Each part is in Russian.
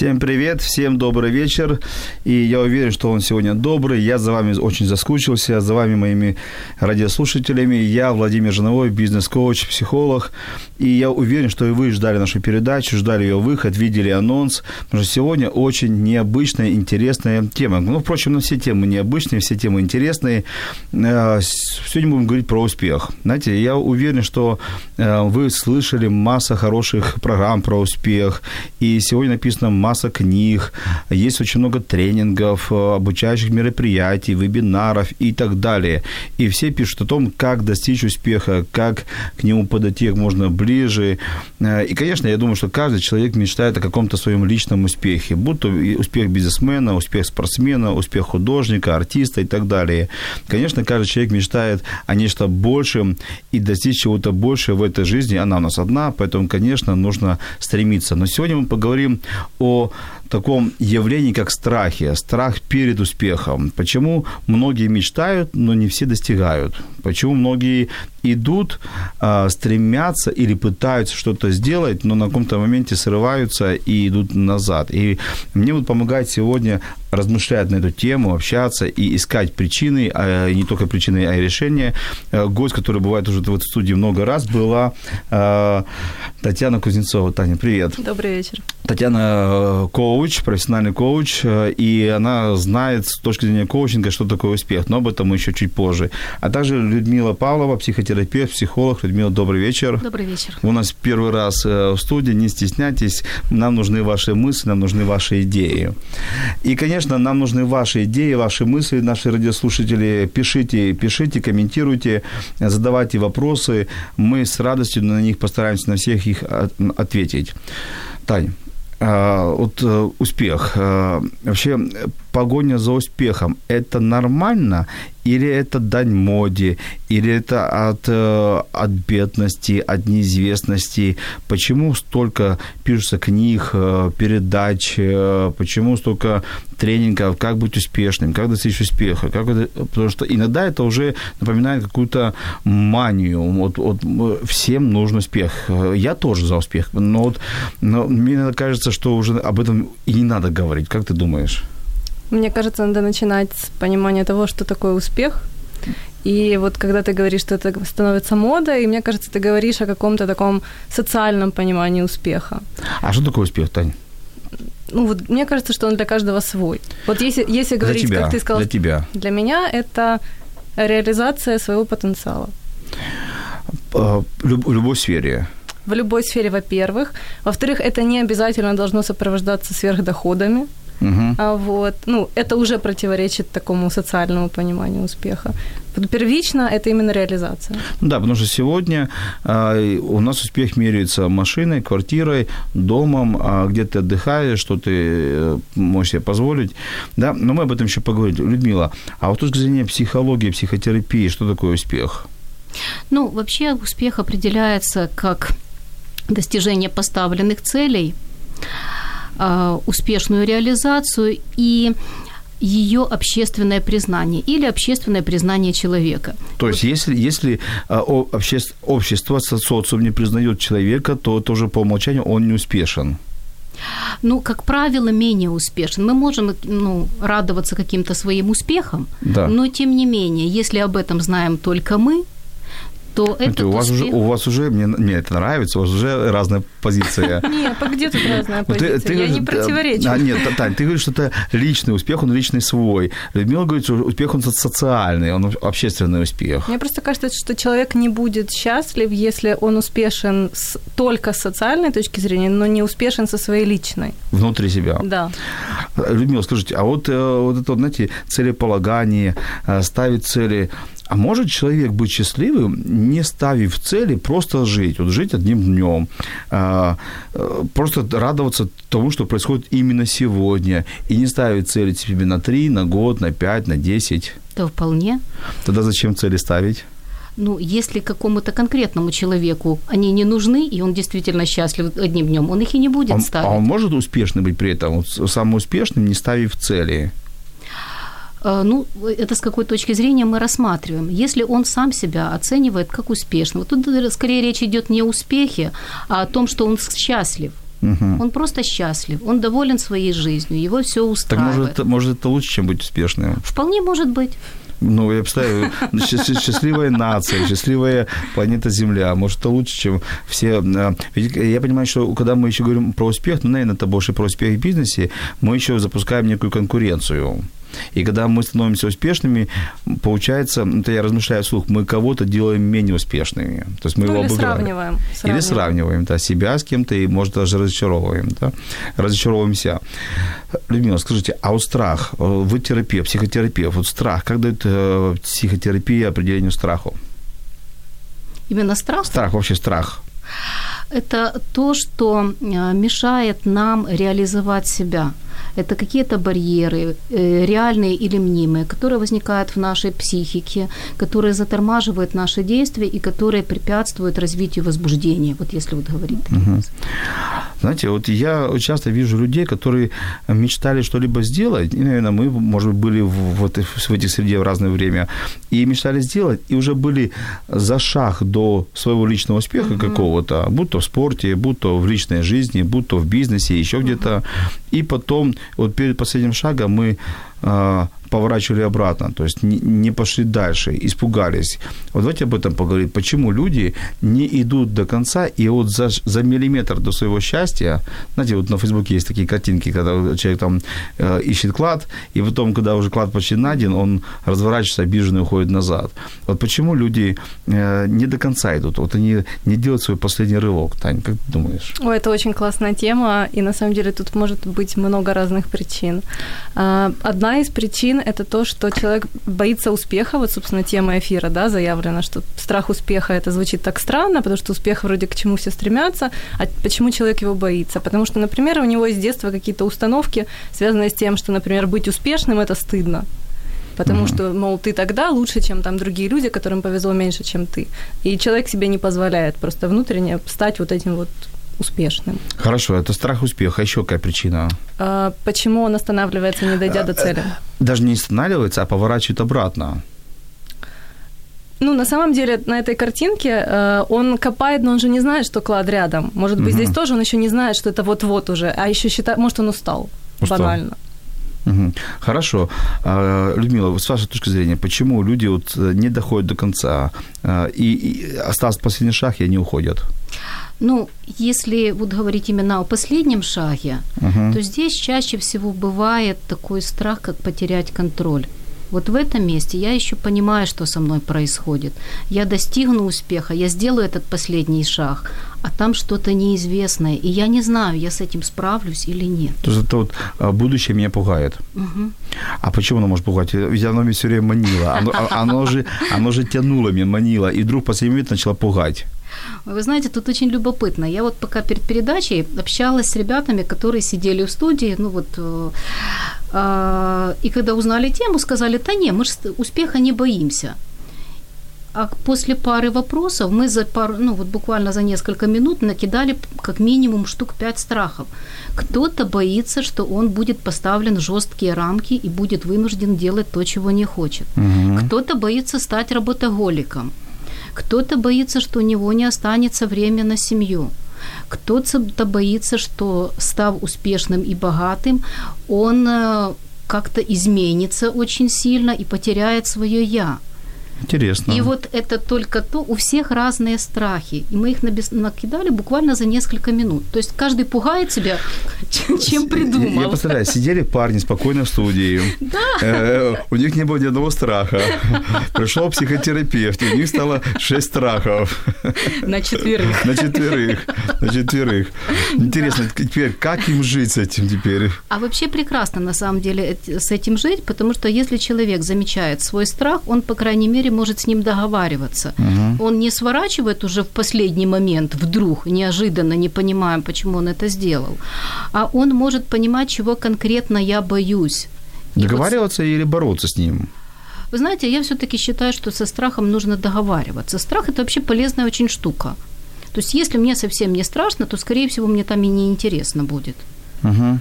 Всем привет, всем добрый вечер. И я уверен, что он сегодня добрый. Я за вами очень заскучился, за вами моими радиослушателями. Я Владимир Жановой, бизнес-коуч, психолог. И я уверен, что и вы ждали нашу передачу, ждали ее выход, видели анонс. Потому что сегодня очень необычная, интересная тема. Ну, впрочем, все темы необычные, все темы интересные. Э, сегодня будем говорить про успех. Знаете, я уверен, что э, вы слышали масса хороших программ про успех. И сегодня написано масса книг, есть очень много тренингов, э, обучающих мероприятий, вебинаров и так далее. И все пишут о том, как достичь успеха, как к нему подойти как можно ближе. Э, и, конечно, я думаю, что каждый человек мечтает о каком-то своем личном успехе, будь то успех бизнесмена, успех спортсмена, успех художника, артиста и так далее. Конечно, каждый человек мечтает о нечто большем и достичь чего-то большего в этой жизни. Она у нас одна, поэтому, конечно, нужно стремиться. Но сегодня мы поговорим о таком явлении, как страхи, страх перед успехом. Почему многие мечтают, но не все достигают? Почему многие идут, а, стремятся или пытаются что-то сделать, но на каком-то моменте срываются и идут назад? И мне вот помогает сегодня размышлять на эту тему, общаться и искать причины, а не только причины, а и решения. Э, гость, который бывает уже в этой студии много раз, была а, Татьяна Кузнецова. Таня, привет. Добрый вечер. Татьяна э, коуч, профессиональный коуч, э, и она знает с точки зрения коучинга, что такое успех, но об этом мы еще чуть позже. А также Людмила Павлова, психотерапевт, психолог. Людмила, добрый вечер. Добрый вечер. У нас первый раз э, в студии, не стесняйтесь, нам нужны ваши мысли, нам нужны ваши идеи. И, конечно, нам нужны ваши идеи, ваши мысли, наши радиослушатели. Пишите, пишите, комментируйте, задавайте вопросы. Мы с радостью на них постараемся на всех их ответить. Тань, а, вот э, успех. Э, вообще погоня за успехом – это нормально или это дань моде, или это от, э, от бедности, от неизвестности? Почему столько пишется книг, передач, почему столько тренингов, как быть успешным, как достичь успеха? Как это, потому что иногда это уже напоминает какую-то манию. Вот, вот всем нужен успех. Я тоже за успех, но, вот, но мне кажется, что уже об этом и не надо говорить. Как ты думаешь? Мне кажется, надо начинать с понимания того, что такое успех. И вот когда ты говоришь, что это становится модой, и мне кажется, ты говоришь о каком-то таком социальном понимании успеха. А что такое успех, Таня? Ну, вот мне кажется, что он для каждого свой. Вот если, если говорить, тебя, как ты сказал... Для тебя. Для меня это реализация своего потенциала. В любой сфере в любой сфере, во-первых. Во-вторых, это не обязательно должно сопровождаться сверхдоходами. Угу. А вот, ну, это уже противоречит такому социальному пониманию успеха. Первично это именно реализация. Да, потому что сегодня э, у нас успех меряется машиной, квартирой, домом, а где ты отдыхаешь, что ты э, можешь себе позволить. Да, но мы об этом еще поговорим. Людмила, а вот с точки зрения психологии, психотерапии, что такое успех? Ну, вообще успех определяется как достижение поставленных целей, успешную реализацию и ее общественное признание или общественное признание человека. То есть, если, если общество, общество, социум не признает человека, то тоже по умолчанию он не успешен. Ну, как правило, менее успешен. Мы можем ну, радоваться каким-то своим успехам, да. но тем не менее, если об этом знаем только мы, то это у вас уже у вас уже мне, мне это нравится, у вас уже разная позиция. Нет, а где тут разная позиция? Я не противоречу. А, нет, Тань, ты говоришь, что это личный успех, он личный свой. Людмила говорит, что успех он социальный, он общественный успех. Мне просто кажется, что человек не будет счастлив, если он успешен только с социальной точки зрения, но не успешен со своей личной. Внутри себя. Да. Людмила, скажите, а вот, э, вот это, знаете, целеполагание, э, ставить цели, а может человек быть счастливым, не ставив цели, просто жить, вот жить одним днем, а, э, просто радоваться тому, что происходит именно сегодня, и не ставить цели себе на 3, на год, на 5, на 10? Да, вполне. Тогда зачем цели ставить? Ну, если какому-то конкретному человеку они не нужны, и он действительно счастлив одним днем, он их и не будет он, ставить. А он может успешным быть при этом, самым успешным, не ставив цели? Э, ну, это с какой точки зрения мы рассматриваем. Если он сам себя оценивает как успешного, тут э, скорее речь идет не о успехе, а о том, что он счастлив. Угу. Он просто счастлив, он доволен своей жизнью, его все устраивает. Так может, может это лучше, чем быть успешным? Вполне может быть. Ну, я представляю, счастливая нация, счастливая планета Земля. Может, это лучше, чем все... А, ведь я понимаю, что когда мы еще говорим про успех, ну, наверное, это больше про успех в бизнесе, мы еще запускаем некую конкуренцию. И когда мы становимся успешными, получается, это я размышляю вслух, мы кого-то делаем менее успешными. То есть мы ну, его или обыграем. сравниваем. сравниваем. Или сравниваем, да, себя с кем-то и, может, даже разочаровываем, да, разочаровываемся. Людмила, скажите, а вот страх, вы терапевт, психотерапевт, вот страх, как дает э, психотерапия определению страху? Именно страх? Страх, вообще страх. Это то, что э, мешает нам реализовать себя – это какие-то барьеры, э, реальные или мнимые, которые возникают в нашей психике, которые затормаживают наши действия и которые препятствуют развитию возбуждения, вот если вот говорить. Угу. Знаете, вот я часто вижу людей, которые мечтали что-либо сделать, и, наверное, мы, может быть, были в, в, в этих среде в разное время, и мечтали сделать, и уже были за шаг до своего личного успеха угу. какого-то, будь то в спорте, будь то в личной жизни, будь то в бизнесе, еще угу. где-то, и потом вот перед последним шагом мы э, поворачивали обратно, то есть не, пошли дальше, испугались. Вот давайте об этом поговорим. Почему люди не идут до конца и вот за, за миллиметр до своего счастья, знаете, вот на Фейсбуке есть такие картинки, когда человек там э, ищет клад, и потом, когда уже клад почти найден, он разворачивается обиженный уходит назад. Вот почему люди э, не до конца идут, вот они не делают свой последний рывок. Тань, как ты думаешь? Ой, это очень классная тема, и на самом деле тут может быть много разных причин. А, одна из причин это то, что человек боится успеха. Вот, собственно, тема эфира, да, заявлена, что страх успеха, это звучит так странно, потому что успех вроде к чему все стремятся, а почему человек его боится? Потому что, например, у него с детства какие-то установки, связанные с тем, что, например, быть успешным – это стыдно потому mm-hmm. что, мол, ты тогда лучше, чем там другие люди, которым повезло меньше, чем ты. И человек себе не позволяет просто внутренне стать вот этим вот успешным. Хорошо, это страх успеха. Еще какая причина? А, почему он останавливается, не дойдя до цели? Даже не останавливается, а поворачивает обратно. Ну, на самом деле, на этой картинке э, он копает, но он же не знает, что клад рядом. Может быть, угу. здесь тоже он еще не знает, что это вот-вот уже, а еще считает, может, он устал. устал. Банально. Угу. Хорошо. А, Людмила, с вашей точки зрения, почему люди вот э, не доходят до конца а, и, и остался последний шаг, и они уходят? Ну, если вот говорить именно о последнем шаге, uh то здесь чаще всего бывает такой страх, как потерять контроль. Вот в этом месте я еще понимаю, что со мной происходит. Я достигну успеха, я сделаю этот последний шаг, а там что-то неизвестное, и я не знаю, я с этим справлюсь или нет. То есть это вот а, будущее меня пугает. Угу. А почему оно может пугать? Ведь оно меня все время манило. Оно, а, оно, же, оно же тянуло меня, манило, и вдруг в последний момент начало пугать. Вы знаете, тут очень любопытно. Я вот пока перед передачей общалась с ребятами, которые сидели в студии, ну вот, э, э, и когда узнали тему, сказали, да не, мы же успеха не боимся. А после пары вопросов мы за пару, ну вот буквально за несколько минут накидали как минимум штук пять страхов. Кто-то боится, что он будет поставлен в жесткие рамки и будет вынужден делать то, чего не хочет. Угу. Кто-то боится стать работоголиком. Кто-то боится, что у него не останется время на семью. Кто-то боится, что став успешным и богатым, он э, как-то изменится очень сильно и потеряет свое я. Интересно. И вот это только то, у всех разные страхи. И мы их накидали буквально за несколько минут. То есть каждый пугает себя, чем придумал. Я представляю, сидели парни спокойно в студии. Да. Э, у них не было ни одного страха. Пришел психотерапевт, и у них стало шесть страхов. На четверых. На четверых. На четверых. Интересно, теперь как им жить с этим теперь? А вообще прекрасно, на самом деле, с этим жить, потому что если человек замечает свой страх, он, по крайней мере, мере может с ним договариваться. Он не сворачивает уже в последний момент, вдруг, неожиданно, не понимая, почему он это сделал, а он может понимать, чего конкретно я боюсь. И вот Договариваться или бороться с ним? вы знаете, я все-таки считаю, что со страхом нужно договариваться. Страх это вообще полезная очень штука. То есть, если мне совсем не страшно, то, скорее всего, мне там и не интересно будет. Угу.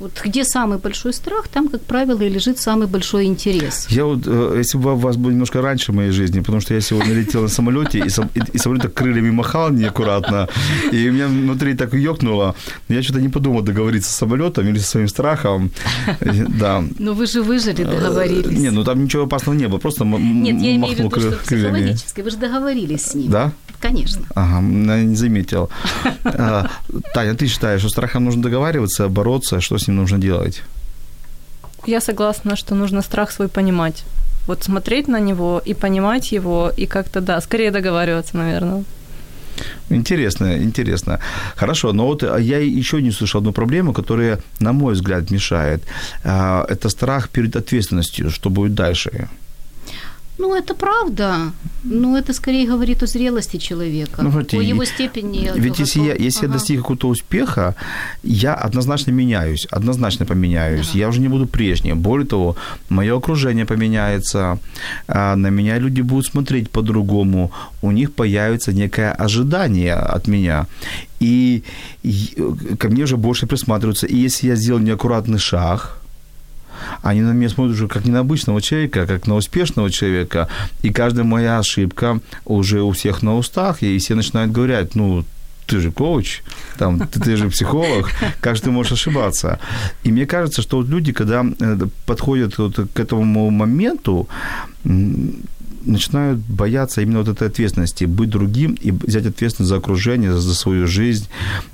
Вот где самый большой страх, там, как правило, и лежит самый большой интерес. Я вот, э, если бы у вас было немножко раньше в моей жизни, потому что я сегодня летел на самолете, и, сам- и, и самолет так крыльями махал неаккуратно, и у меня внутри так ёкнуло. Я что-то не подумал договориться с самолетом или со своим страхом. Э, Да. Но вы же выжили, договорились. Не, ну там ничего опасного не было, просто м- м- Нет, я имею в махнул виду, что крыльями. психологически. Вы же договорились с ним. Да? Конечно. Ага, не заметил. А, Таня, ты считаешь, что страхом нужно договариваться, бороться, что с ним нужно делать? Я согласна, что нужно страх свой понимать. Вот смотреть на него и понимать его, и как-то, да, скорее договариваться, наверное. Интересно, интересно. Хорошо, но вот а, я еще не слышал одну проблему, которая, на мой взгляд, мешает. А, Это страх перед ответственностью, что будет дальше. Ну, это правда. Но это скорее говорит о зрелости человека, Ну, смотрите, о его степени. Ведь если я, готов- если я Ага. достиг какого-то успеха, я однозначно меняюсь, однозначно поменяюсь. Я уже не буду прежним. Более того, мое окружение поменяется, а, на меня люди будут смотреть по-другому, у них появится некое ожидание от меня. И, и ко мне уже больше присматриваются. И если я сделал неаккуратный шаг, они на меня смотрят уже как не на обычного человека, а как на успешного человека. И каждая моя ошибка уже у всех на устах, и все начинают говорить, ну, ты же коуч, там, ты, ты же психолог, как же ты можешь ошибаться? И мне кажется, что вот люди, когда э, подходят вот к этому моменту, начинают бояться именно вот этой ответственности, быть другим и взять ответственность за окружение, за свою жизнь,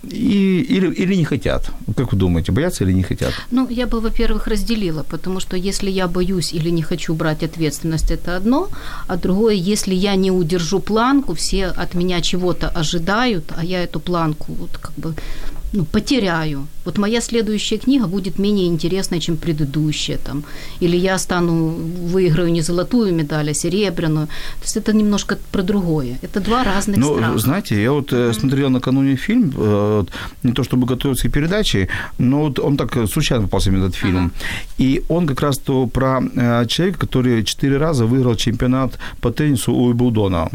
и, или, или не хотят. Как вы думаете, боятся или не хотят? Ну, я бы, во-первых, разделила, потому что если я боюсь или не хочу брать ответственность, это одно, а другое, если я не удержу планку, все от меня чего-то ожидают, а я эту планку вот как бы ну, потеряю. Вот моя следующая книга будет менее интересной, чем предыдущая, там, или я стану, выиграю не золотую медаль, а серебряную. То есть это немножко про другое. Это два разных Ну, страха. знаете, я вот э, смотрел накануне фильм, э, не то чтобы готовиться к передаче, но вот он так случайно попался мне этот фильм. И он как раз то про э, человека, который четыре раза выиграл чемпионат по теннису у Уимблдона.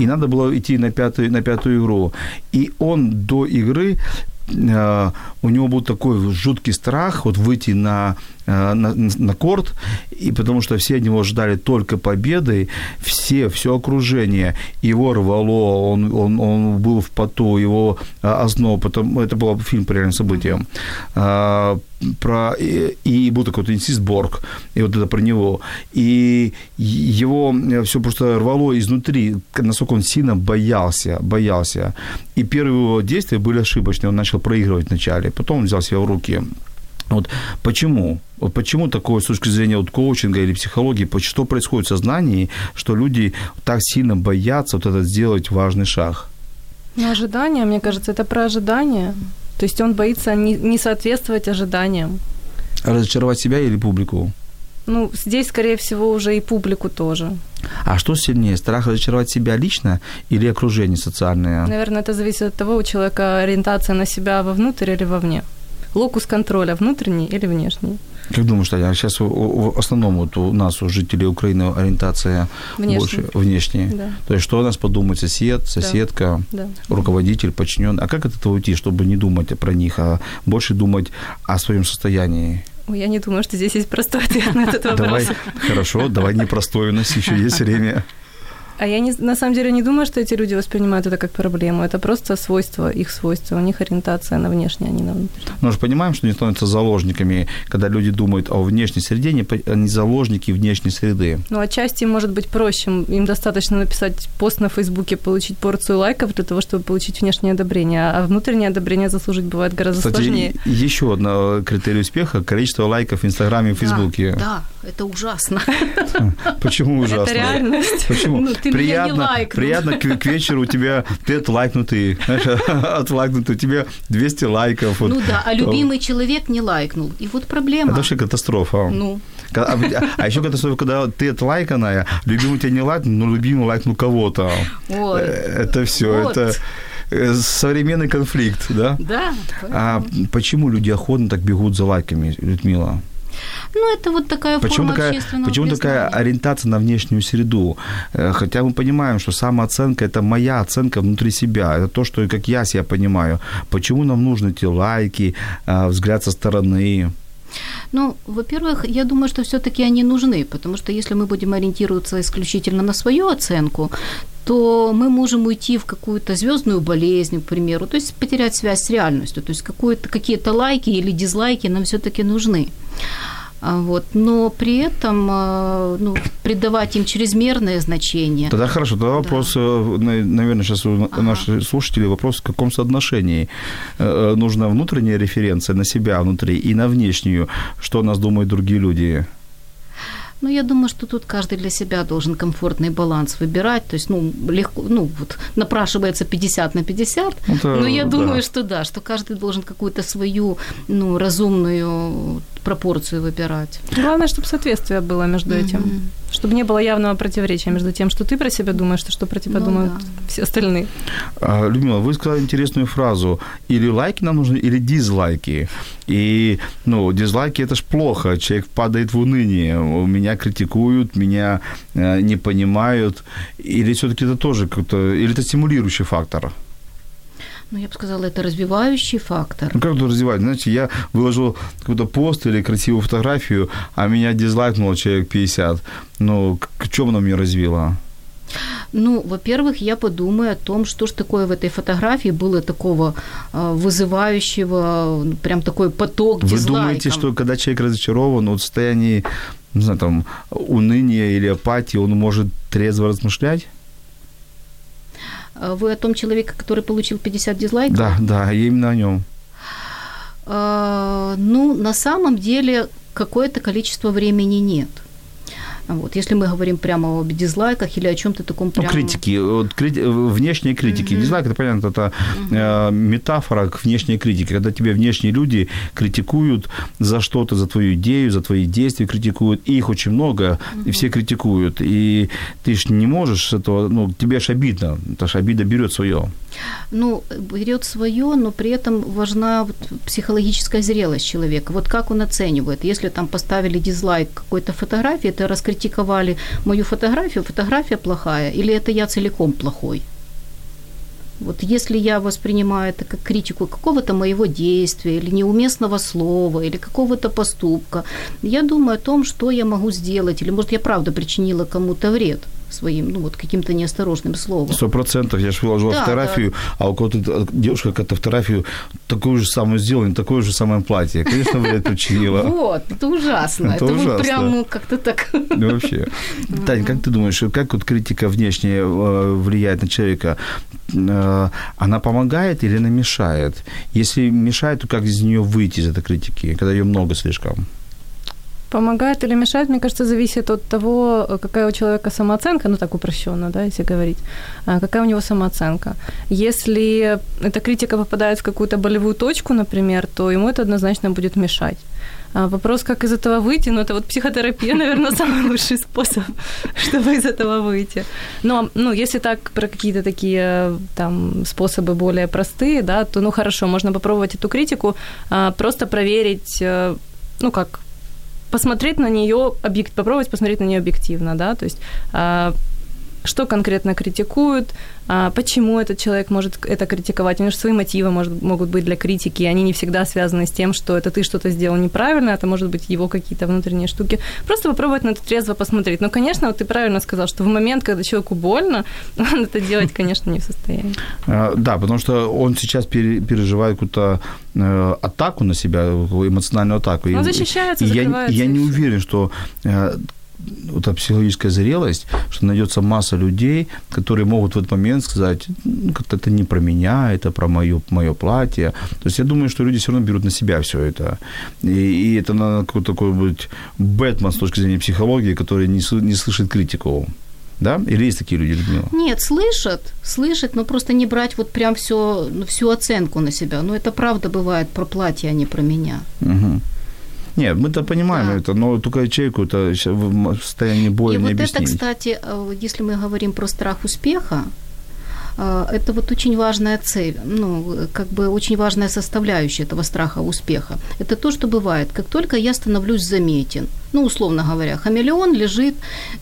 И надо было идти на пятую, на пятую игру. И он до игры у него был такой жуткий страх вот выйти на, э, на, на корт, и потому что все от него ждали только победы, все, все окружение, его рвало, он, он, он был в поту, его а, озноб, потом, это был фильм по реальным событиям, А, про, и, и был такой вот инсист Борг, и вот это про него, и его все просто рвало изнутри, насколько он сильно боялся, боялся, и первые его действия были ошибочные, он начал проигрывать вначале, потом он взял себя в руки, вот почему? Вот почему такое с точки зрения вот коучинга или психологии, что происходит в сознании, что люди так сильно боятся вот этот сделать важный шаг? Ну, ожидания, мне кажется, это про ожидания. То есть он боится не, не соответствовать ожиданиям. Разочаровать себя или публику? Ну, здесь, скорее всего, уже и публику тоже. А что сильнее, страх разочаровать себя лично или окружение социальное? Наверное, это зависит от того, у человека ориентация на себя вовнутрь или вовне. Локус контроля внутренний или внешний. Как думаешь, Таня, сейчас в основном вот у нас, у жителей Украины, ориентация Внешний. больше внешняя? Да. То есть что о нас подумает сосед, соседка, Да. руководитель, подчинен? А как от этого уйти, чтобы не думать про них, а больше думать о своем состоянии? Ой, я не думаю, что здесь есть простой ответ на этот вопрос. Давай, хорошо, давай непростой, у нас еще есть время. А я не, на самом деле не думаю, что эти люди воспринимают это как проблему. Это просто свойство, их свойство. У них ориентация на внешнее, а не на внутреннее. Мы же понимаем, что они становятся заложниками, когда люди думают о внешней среде, они заложники внешней среды. Ну, отчасти им может быть проще. Им достаточно написать пост на Фейсбуке, получить порцию лайков для того, чтобы получить внешнее одобрение. А внутреннее одобрение заслужить бывает гораздо Кстати, сложнее. еще одно критерий успеха – количество лайков в Инстаграме и в Фейсбуке. Да, да, это ужасно. Почему ужасно? Это реальность. Почему? Ты меня не приятно, лайкнул. приятно к, к вечеру у тебя ты отлайкнутый, знаешь, отлайкнутый, у тебя 200 лайков. Вот. Ну да, а любимый человек не лайкнул. И вот проблема. Это вообще катастрофа. Ну, А, а еще когда, когда ты отлайканная, любимый тебя не лайкнул, но любимый лайкнул кого-то. Э, Это все, Вот. это э, современный конфликт, да? Да. А почему люди охотно так бегут за лайками, Людмила? Ну, это вот такая Почему форма такая, общественного почему такая признания. ориентация на внешнюю среду? Э, Хотя мы понимаем, что самооценка – это моя оценка внутри себя. Это то, что как я себя понимаю. Почему нам нужны эти лайки, э, взгляд со стороны? Ну, во-первых, я думаю, что все-таки они нужны, потому что если мы будем ориентироваться исключительно на свою оценку, то мы можем уйти в какую-то звездную болезнь, к примеру, то есть потерять связь с реальностью. То есть какие-то лайки или дизлайки нам все-таки нужны. А Вот. Но при этом а, ну, придавать им чрезмерное значение. Тогда хорошо, тогда вопрос, э, на- наверное, сейчас у наших слушателей вопрос, в каком соотношении э, э, нужна внутренняя референция на себя внутри и на внешнюю, что о нас думают другие люди. Ну, я думаю, что тут каждый для себя должен комфортный баланс выбирать. То есть, ну, легко, ну, вот напрашивается 50 на 50. Это но я да. думаю, что да, что каждый должен какую-то свою, ну, разумную пропорцию выбирать. Главное, чтобы соответствие было между этим. Мгм. Чтобы не было явного противоречия между тем, что ты про себя думаешь, и что про тебя Ну думают да. все остальные. А, Людмила, вы сказали интересную фразу. Или лайки нам нужны, или дизлайки. И, ну, дизлайки – это ж плохо. Человек падает в уныние. Меня критикуют, меня э, не понимают. Или все-таки это тоже как-то... Или это стимулирующий фактор? Ну, я бы сказала, это развивающий фактор. Ну, как это развивать? Знаете, я выложил какой-то пост или красивую фотографию, а меня дизлайкнуло человек 50. Ну, к, чему оно меня развило? Ну, во-первых, я подумаю о том, что ж такое в этой фотографии было такого а, вызывающего, ну, прям такой поток Вы дизлайков. думаете, что когда человек разочарован, вот в состоянии, не знаю, там, уныния или апатии, он может трезво размышлять? А Вы о том человеке, который получил 50 дизлайков? Да, да, именно о нем. А, Ну, на самом деле, какое-то количество времени нет. Вот, если мы говорим прямо об дизлайках или о чем-то таком Ну, прям... критики, вот, крити- внешние критики. Дизлайк, это понятно, это э, метафора к внешней критике, когда тебе внешние люди критикуют за что-то, за твою идею, за твои действия критикуют, и их очень много, и все критикуют, и ты ж не можешь этого, ну, тебе ж обидно, потому что обида берет свое. Ну, берет свое, но при этом важна вот психологическая зрелость человека. Вот как он оценивает. Если там поставили дизлайк какой-то фотографии, это раскритиковали мою фотографию, фотография плохая, или это я целиком плохой? Вот если я воспринимаю это как критику какого-то моего действия или неуместного слова или какого-то поступка, я думаю о том, что я могу сделать, или может я правда причинила кому-то вред своим, ну вот каким-то неосторожным словом. Сто процентов. Я же выложил Да, фотографию, а у кого-то э, девушка какая-то фотографию такую же самую сделала, такое же самое платье. Конечно, вред причинила. Вот, это ужасно. Это Это, вот ужасно. прям ну, как-то так. Ну, вообще. Тань, как ты думаешь, как вот критика внешняя э, влияет на человека? Э, Она помогает или она мешает? Если мешает, то как из нее выйти из этой критики, когда ее много слишком? Помогает или мешает, мне кажется, зависит от того, какая у человека самооценка, ну так упрощенно, да, если говорить, а, какая у него самооценка. Если эта критика попадает в какую-то болевую точку, например, то ему это однозначно будет мешать. А Вопрос, как из этого выйти, ну, это вот психотерапия, наверное, самый лучший способ, чтобы из этого выйти. Но, ну, если так про какие-то такие там способы более простые, да, то, ну, хорошо, можно попробовать эту критику, а, просто проверить, э, ну, как, посмотреть на нее, объект, попробовать посмотреть на нее объективно, да, то есть а, что конкретно критикуют, а, почему этот человек может это критиковать. У него же свои мотивы может, могут быть для критики, и они не всегда связаны с тем, что это ты что-то сделал неправильно, это может быть его какие-то внутренние штуки. Просто попробовать на это трезво посмотреть. Но, конечно, вот ты правильно сказал, что в момент, когда человеку больно, он это делать, конечно, не в состоянии. Э, Да, потому что он сейчас пере- переживает какую-то э, атаку на себя, эмоциональную атаку. Он защищается, и я, я не уверен, что э, вот эта психологическая зрелость, что найдется масса людей, которые могут в этот момент сказать, «Ну, как-то это не про меня, это про мое, мое платье. То есть я думаю, что люди все равно берут на себя все это. И, и это надо какой-то такой быть Бэтмен с точки зрения психологии, который не, не слышит критику. Да? Или есть такие люди, Людмила? Нет, слышат, слышат, но просто не брать вот прям все, всю оценку на себя. Ну, это правда бывает про платье, а не про меня. Мгм. Нет, мы-то понимаем Да. это, но только человеку это в состоянии боя И не вот это, объяснить. кстати, э, если мы говорим про страх успеха, э, это вот очень важная цель, ну, как бы очень важная составляющая этого страха успеха. Это то, что бывает, как только я становлюсь заметен, ну, условно говоря, хамелеон лежит,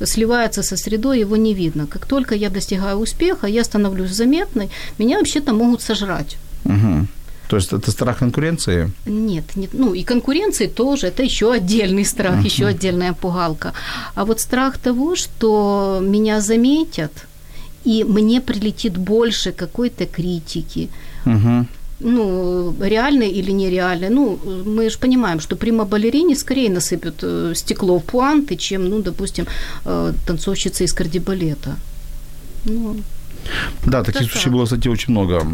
сливается со средой, его не видно. Как только я достигаю успеха, я становлюсь заметной, меня вообще-то могут сожрать. Мгм. То есть это страх конкуренции? Нет, нет, ну и конкуренции тоже, это еще отдельный страх, еще отдельная пугалка. А вот страх того, что меня заметят, и мне прилетит больше какой-то критики, Угу. ну, реальной или нереальной. Ну, мы же понимаем, что прима-балерине скорее насыпят э, стекло в пуанты, чем, ну, допустим, э, танцовщица из кардибалета. Ну, Да, таких Это случаев было, кстати, очень много.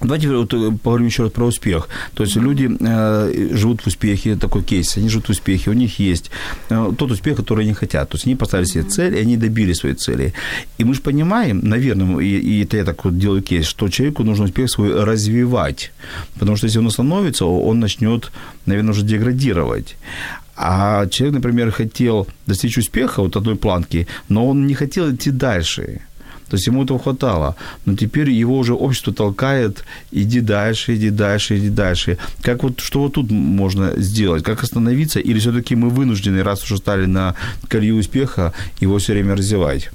Давайте вот э, поговорим еще раз про успех. То есть люди э, живут в успехе, такой кейс, они живут в успехе, у них есть э, тот успех, который они хотят. То есть они поставили себе цель, и они добились своей цели. И мы же понимаем, наверное, и, и это я так вот делаю кейс, что человеку нужно успех свой развивать. Потому что если он остановится, он начнет, наверное, уже деградировать. А человек, например, хотел достичь успеха, вот одной планки, но он не хотел идти дальше. То есть ему этого хватало. Но теперь его уже общество толкает, иди дальше, иди дальше, иди дальше. Как вот, что вот тут можно сделать? Как остановиться? Или все-таки мы вынуждены, раз уже стали на колею успеха, его все время развивать?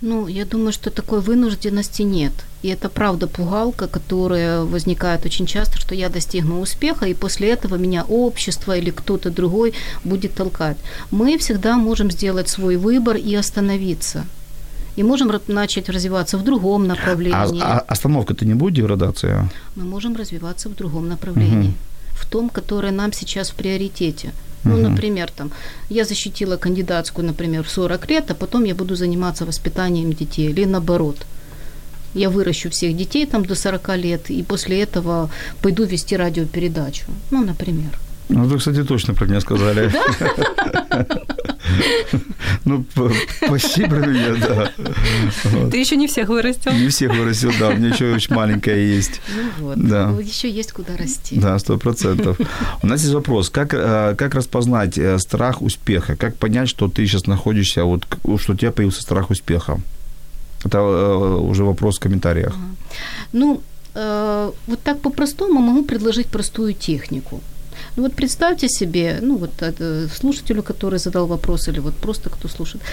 Ну, я думаю, что такой вынужденности нет. И это правда пугалка, которая возникает очень часто, что я достигну успеха, и после этого меня общество или кто-то другой будет толкать. Мы всегда можем сделать свой выбор и остановиться. И можем начать развиваться в другом А, направлении. а остановка это не будет деградация? Мы можем развиваться в другом направлении. Мгм. В том, которое нам сейчас в приоритете. Ну, Мгм. например, там, я защитила кандидатскую, например, в 40 лет, а потом я буду заниматься воспитанием детей. Или наоборот. Я выращу всех детей там до 40 лет, и после этого пойду вести радиопередачу. Ну, например. Ну, вы, кстати, точно про меня сказали. Ну, почти про меня, да. Ты еще не всех вырастил. Не всех вырастил, да, у меня еще очень маленькая есть. Ну вот. Да. Еще есть куда расти. Да, сто процентов. У нас есть вопрос, как, э, как распознать э, страх успеха? Как понять, что ты сейчас находишься, вот, что у тебя появился страх успеха? Это э, уже вопрос в комментариях. Ну, вот так по-простому могу предложить простую технику. Ну вот представьте себе, ну вот э, слушателю, который задал вопрос, или вот просто кто слушает,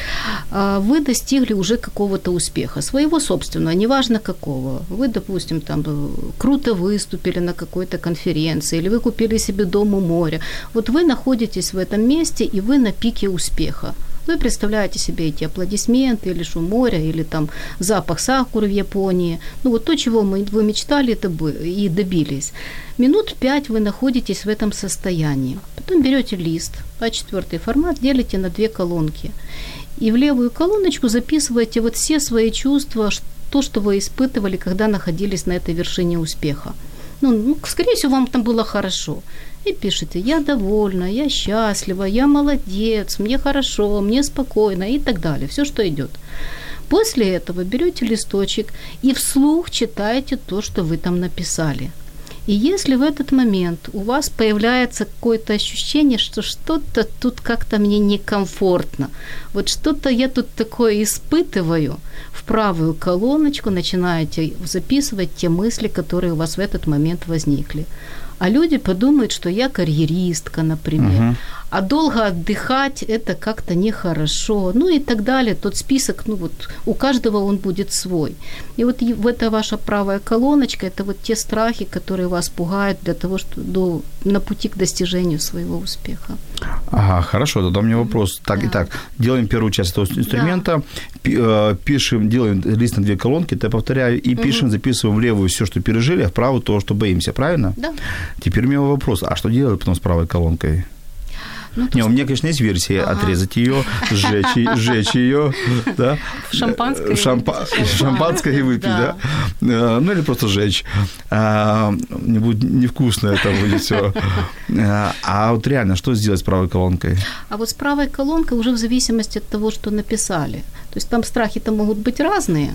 а, вы достигли уже какого-то успеха, своего собственного, неважно какого. Вы, допустим, там э, круто выступили на какой-то конференции, или вы купили себе дом у моря. Вот вы находитесь в этом месте, и вы на пике успеха. Вы представляете себе эти аплодисменты, или шум моря, или там запах сакуры в Японии. Ну вот то, чего мы, вы мечтали это бы- и добились. Минут пять вы находитесь в этом состоянии. Потом берете лист, А4 формат, делите на две колонки. И в левую колоночку записываете вот все свои чувства, то, что вы испытывали, когда находились на этой вершине успеха. Ну, ну, скорее всего, вам там было хорошо. И пишите, я довольна, я счастлива, я молодец, мне хорошо, мне спокойно и так далее. Все, что идет. После этого берете листочек и вслух читаете то, что вы там написали. И если в этот момент у вас появляется какое-то ощущение, что что-то тут как-то мне некомфортно, вот что-то я тут такое испытываю, в правую колоночку начинаете записывать те мысли, которые у вас в этот момент возникли. А люди подумают, что я карьеристка, например. Мгм. А долго отдыхать это как-то нехорошо. Ну и так далее. Тот список, ну вот у каждого он будет свой. И вот в это ваша правая колоночка, это вот те страхи, которые вас пугают для того, что до, на пути к достижению своего успеха. Ага, хорошо, тогда у меня вопрос. Так, Да. итак, делаем первую часть этого инструмента, пи- э, пишем, делаем лист на две колонки, это я повторяю, и пишем, записываем в левую все, что пережили, а в правую то, что боимся, правильно? Да. Теперь у меня вопрос, а что делать потом с правой колонкой? Ну, Не, у меня, конечно, есть версия Ага. отрезать ее, сжечь, сжечь ее, да. Шампанское Шампа-. Шампанское выпить, да. Да. Э, Ну, или просто сжечь. А, Не будет невкусно это будет все. А вот реально, что сделать с правой колонкой? А вот с правой колонкой уже в зависимости от того, что написали. То есть там страхи-то могут быть разные.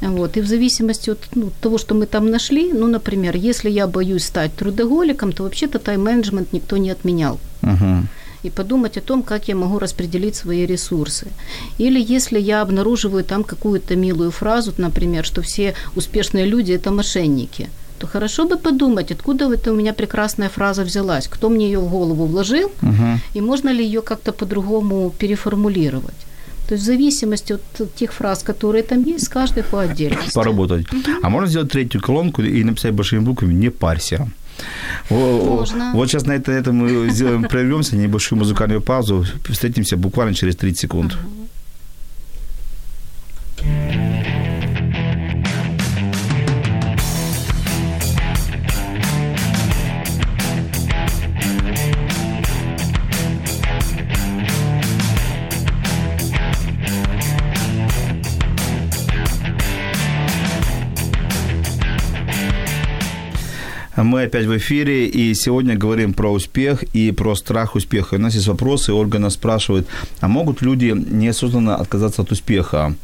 Вот, и в зависимости от ну, того, что мы там нашли, ну, например, если я боюсь стать трудоголиком, то вообще-то тайм-менеджмент никто не отменял. Угу. И подумать о том, как я могу распределить свои ресурсы. Или если я обнаруживаю там какую-то милую фразу, например, что все успешные люди – это мошенники – то хорошо бы подумать, откуда это у меня прекрасная фраза взялась, кто мне ее в голову вложил, Угу. и можно ли ее как-то по-другому переформулировать. То есть в зависимости от тех фраз, которые там есть, каждый по отдельности. Поработать. А можно сделать третью колонку и написать большими буквами «Не парься». Можно. Вот сейчас на это, это мы сделаем, прервемся, небольшую музыкальную паузу. Встретимся буквально через 30 секунд. Мы опять в эфире, и сегодня говорим про успех и про страх успеха. У нас есть вопросы, Ольга нас спрашивает, а могут люди неосознанно отказаться от успеха?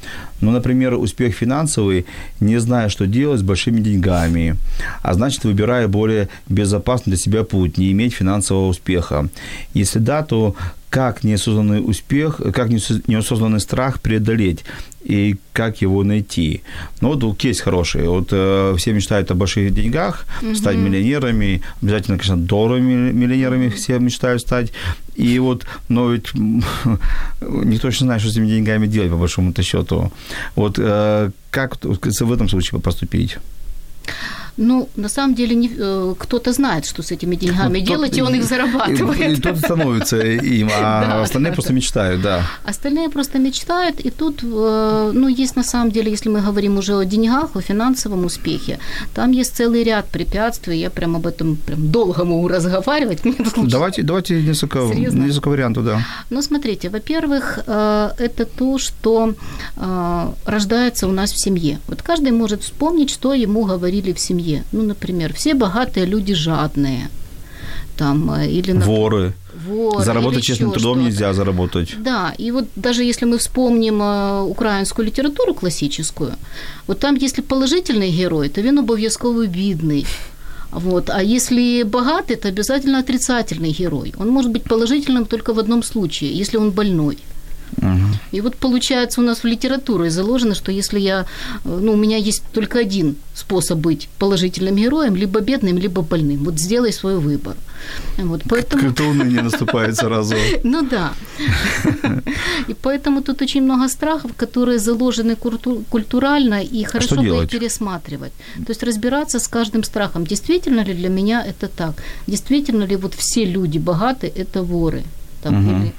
Ну, например, успех финансовый, не зная, что делать с большими деньгами, а значит, выбирая более безопасный для себя путь, не иметь финансового успеха. Если да, то как неосознанный успех, как неосознанный страх преодолеть и как его найти. Ну, вот кейс хороший. Вот э, все мечтают о больших деньгах, стать миллионерами, обязательно, конечно, долларовыми миллионерами все мечтают стать. И вот, но ведь никто не знает, что с этими деньгами делать, по большому-то счету. Вот э, как в этом случае поступить? Ну, на самом деле, не, э, кто-то знает, что с этими деньгами Ну, делать, тот- и он их И, зарабатывает. и тот становится им, а Да, остальные да, просто да. мечтают, да. Остальные просто мечтают, и тут, э, ну, есть на самом деле, если мы говорим уже о деньгах, о финансовом успехе, там есть целый ряд препятствий, я прям об этом прям долго могу разговаривать. Мне Давайте, давайте несколько, Серьезно? несколько вариантов, да. Ну, смотрите, во-первых, э, это то, что рождается у нас в семье. Вот каждый может вспомнить, что ему говорили в семье. Ну, например, все богатые люди жадные. Там, э, или, нап- Воры. вот, Заработать честным трудом что-то. нельзя заработать. Да, и вот даже если мы вспомним э, украинскую литературу классическую, вот там, если положительный герой, то він обов'язково бідний. Вот. А если богатый, то обязательно отрицательный герой. Он может быть положительным только в одном случае, если он больной. Мгм. И вот получается у нас в литературе заложено, что если я, э, ну, у меня есть только один способ быть положительным героем, либо бедным, либо больным. Вот сделай свой выбор. Вот, поэтому... Как-то уныние наступает сразу. Ну да. И поэтому тут очень много страхов, которые заложены культу- культурально, и хорошо бы их пересматривать. То есть разбираться с каждым страхом. Действительно ли для меня это так? Действительно ли вот все люди богаты – это воры? Там, или, а,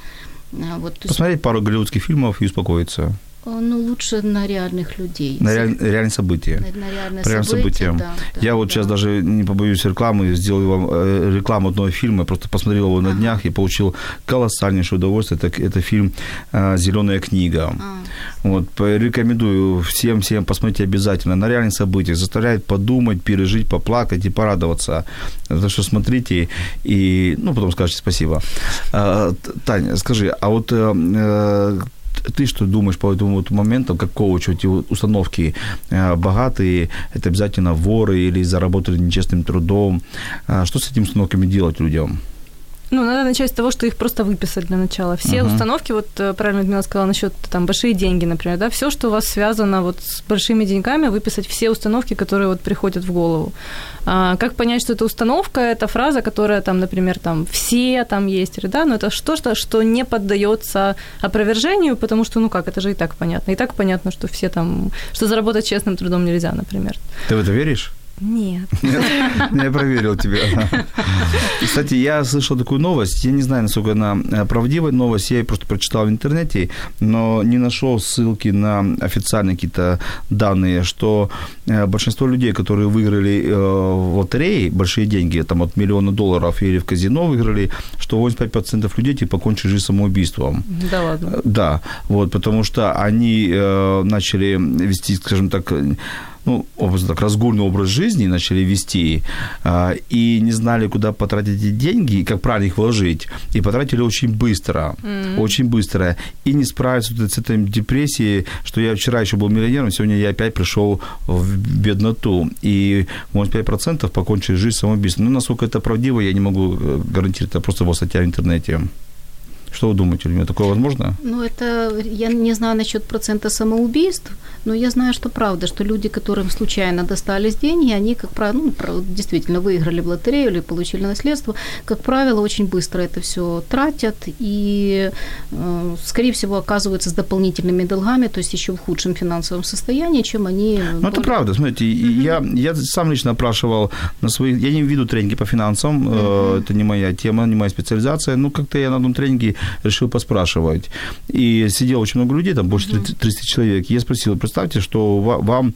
вот, то есть, Посмотреть пару голливудских фильмов и успокоиться. А, ну, лучше на реальных людей. На реаль- реальные события. На, на реальные Прям события, события. да, да, Я вот да. сейчас даже не побоюсь рекламы, сделаю вам э, рекламу одного фильма, просто посмотрел его на днях и получил колоссальнейшее удовольствие. Это, это фильм «Зеленая книга». А, Вот, порекомендую всем, всем посмотреть обязательно на реальных событиях. Заставляет подумать, пережить, поплакать и порадоваться. Так что смотрите и, ну, потом скажете спасибо. А, Таня, скажи, а вот э, э, ты что думаешь по этому вот моменту, как коуч, эти установки богатые, это обязательно воры или заработали нечестным трудом. Что с этими установками делать людям? Ну, надо начать с того, что их просто выписать для начала. Все Мгм. установки, вот э, правильно Людмила сказала насчет там большие деньги, например, да, все, что у вас связано вот с большими деньгами, выписать все установки, которые вот приходят в голову. А, как понять, что это установка? Это фраза, которая там, например, там все там есть, или, да, но это что-то, что не поддается опровержению, потому что, ну как, это же и так понятно. И так понятно, что все там, что заработать честным трудом нельзя, например. Ты в это веришь? Нет. Я проверил тебя. Кстати, я слышал такую новость. Я не знаю, насколько она э, правдивая новость. Я ее просто прочитал в интернете, но не нашел ссылки на официальные какие-то данные, что э, большинство людей, которые выиграли э, в лотереи большие деньги, там от миллиона долларов или в казино выиграли, что 85% людей типа покончили жизнь самоубийством. Да ладно. Да, вот, потому что они начали вести, скажем так, ну, образно так, разгульный образ жизни начали вести, а, и не знали, куда потратить эти деньги, и как правильно их вложить, и потратили очень быстро, mm-hmm. очень быстро, и не справились с этой депрессией, что я вчера еще был миллионером, сегодня я опять пришел в бедноту, и, может, 5% покончили жизнь самоубийством. Ну, насколько это правдиво, я не могу э, гарантировать, это просто была статья в интернете. Что вы думаете, Людмила, такое возможно? Ну, это, я не знаю насчет процента самоубийств, но я знаю, что правда, что люди, которым случайно достались деньги, они, как правило, ну, действительно выиграли в лотерею или получили наследство, как правило, очень быстро это все тратят и, э, скорее всего, оказываются с дополнительными долгами, то есть еще в худшем финансовом состоянии, чем они... Ну, это правда, смотрите, mm-hmm. я, я сам лично опрашивал на своих... Я не веду тренинги по финансам, mm-hmm. это не моя тема, не моя специализация, но как-то я на одном тренинге решил поспрашивать. И сидело очень много людей, там больше 30, 30 человек. Я спросил, представьте, что вам,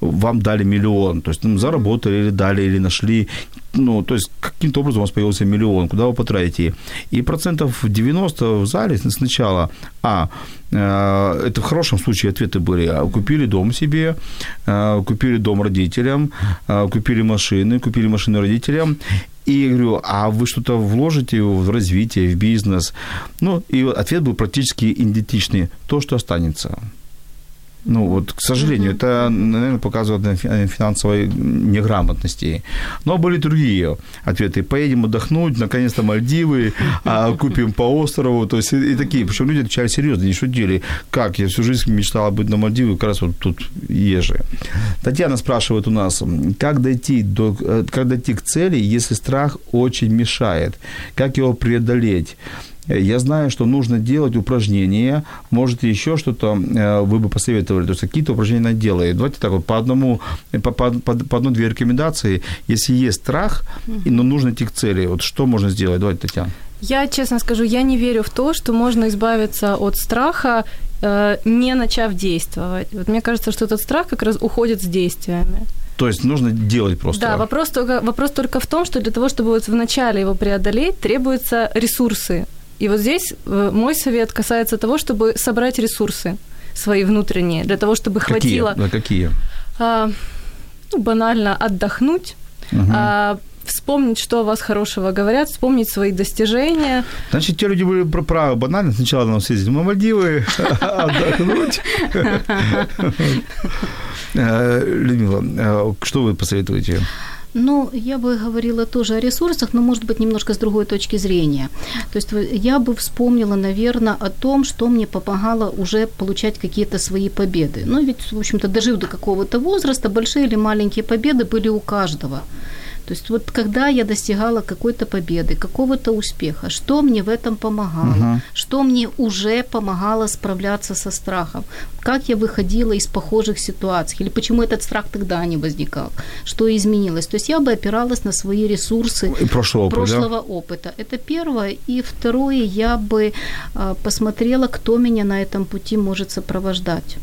вам дали миллион, то есть ну, заработали или дали, или нашли ну, то есть каким-то образом у вас появился миллион, куда вы потратите? И процентов 90 в зале сначала, а, э, это в хорошем случае ответы были, а, купили дом себе, э, купили дом родителям, э, купили машины, купили машины родителям, и говорю, а вы что-то вложите в развитие, в бизнес? Ну, и ответ был практически идентичный. То, что останется. Ну, вот, к сожалению, это, наверное, показывает финансовой неграмотности. Но были другие ответы. Поедем отдохнуть, наконец-то Мальдивы, а купим по острову. То есть и, такие. Причем люди отвечали серьезно, не шутили. Как? Я всю жизнь мечтала быть на Мальдивы, как раз вот тут езжи. Татьяна спрашивает у нас, как дойти, до, э, как дойти к цели, если страх очень мешает? Как его преодолеть? Я знаю, что нужно делать упражнения, может, еще что-то э, вы бы посоветовали, то есть какие-то упражнения надо делать. Давайте так вот, по одному, по, по, по одной-две рекомендации. Если есть страх, но нужно идти к цели, вот что можно сделать? Давайте, Татьяна. Я, честно скажу, я не верю в то, что можно избавиться от страха, э, не начав действовать. Вот мне кажется, что этот страх как раз уходит с действиями. То есть нужно делать просто. Да, вопрос только, вопрос только в том, что для того, чтобы вот вначале его преодолеть, требуются ресурсы. И вот здесь э, мой совет касается того, чтобы собрать ресурсы свои внутренние, для того, чтобы какие? хватило... Да, какие? А, ну, банально отдохнуть, угу. а, вспомнить, что о вас хорошего говорят, вспомнить свои достижения. Значит, те люди были правы банально. Сначала нам съездить на Мальдивы, отдохнуть. Э, Людмила, э, что вы посоветуете? Ну, я бы говорила тоже о ресурсах, но, может быть, немножко с другой точки зрения. То есть я бы вспомнила, наверное, о том, что мне помогало уже получать какие-то свои победы. Ну, ведь, в общем-то, дожив до какого-то возраста, большие или маленькие победы были у каждого. То есть вот когда я достигала какой-то победы, какого-то успеха, что мне в этом помогало, uh-huh. что мне уже помогало справляться со страхом, как я выходила из похожих ситуаций, или почему этот страх тогда не возникал, что изменилось. То есть я бы опиралась на свои ресурсы прошлого, прошлого да? опыта. Это первое. И второе, я бы а, посмотрела, кто меня на этом пути может сопровождать.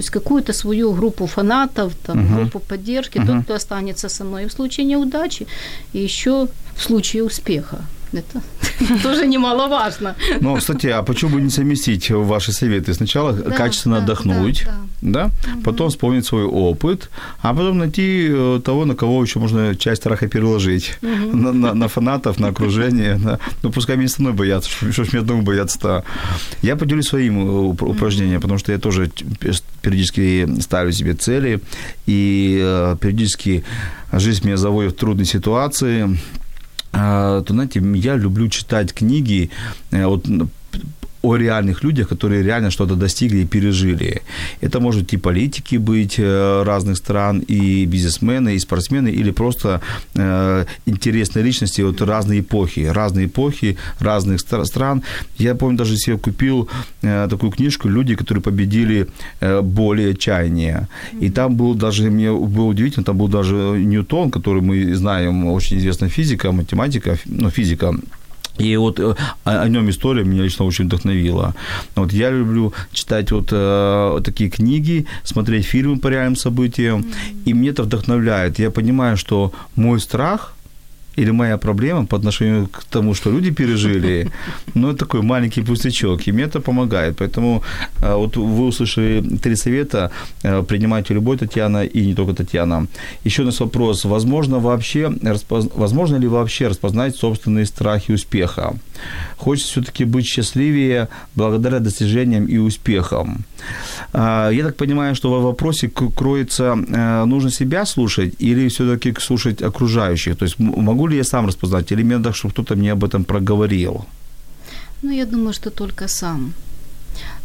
То есть какую-то свою группу фанатов, там, uh-huh. группу поддержки, uh-huh. тот, кто останется со мной в случае неудачи, и еще в случае успеха. Это тоже немаловажно. Ну, кстати, а почему бы не совместить ваши советы? Сначала да, качественно да, отдохнуть, да, да. да? Угу. потом вспомнить свой опыт, а потом найти э, того, на кого еще можно часть страха переложить. Угу. На, на, на фанатов, на окружение. На, ну, пускай мне остальное боятся, что ж мне одному бояться-то. Я поделюсь своим э, упражнением, угу. потому что я тоже периодически ставлю себе цели, и э, периодически жизнь меня заводит в трудные ситуации, а, то, знаете, я люблю читать книги, э, вот о реальных людях, которые реально что-то достигли и пережили. Это может и политики быть э, разных стран, и бизнесмены, и спортсмены, или просто э, интересные личности от разной эпохи, разные эпохи, разных стран. Я помню, даже себе купил э, такую книжку «Люди, которые победили э, более отчаяние». И там был даже, мне было удивительно, там был даже Ньютон, который мы знаем, очень известная физика, математика, ну, физика, и вот э, о, о нем история меня лично очень вдохновила. Вот я люблю читать вот э, такие книги, смотреть фильмы по реальным событиям, mm-hmm. и мне это вдохновляет. Я понимаю, что мой страх или моя проблема по отношению к тому, что люди пережили, ну, это такой маленький пустячок, и мне это помогает. Поэтому а, вот вы услышали три совета, а, принимайте любой Татьяна и не только Татьяна. Еще у нас вопрос, возможно, вообще, возможно ли вообще распознать собственные страхи успеха? Хочется все-таки быть счастливее благодаря достижениям и успехам. А, я так понимаю, что в вопросе кроется, нужно себя слушать или все-таки слушать окружающих? То есть могу ли я сам распознать, или мне надо, чтобы кто-то мне об этом проговорил? Ну, я думаю, что только сам.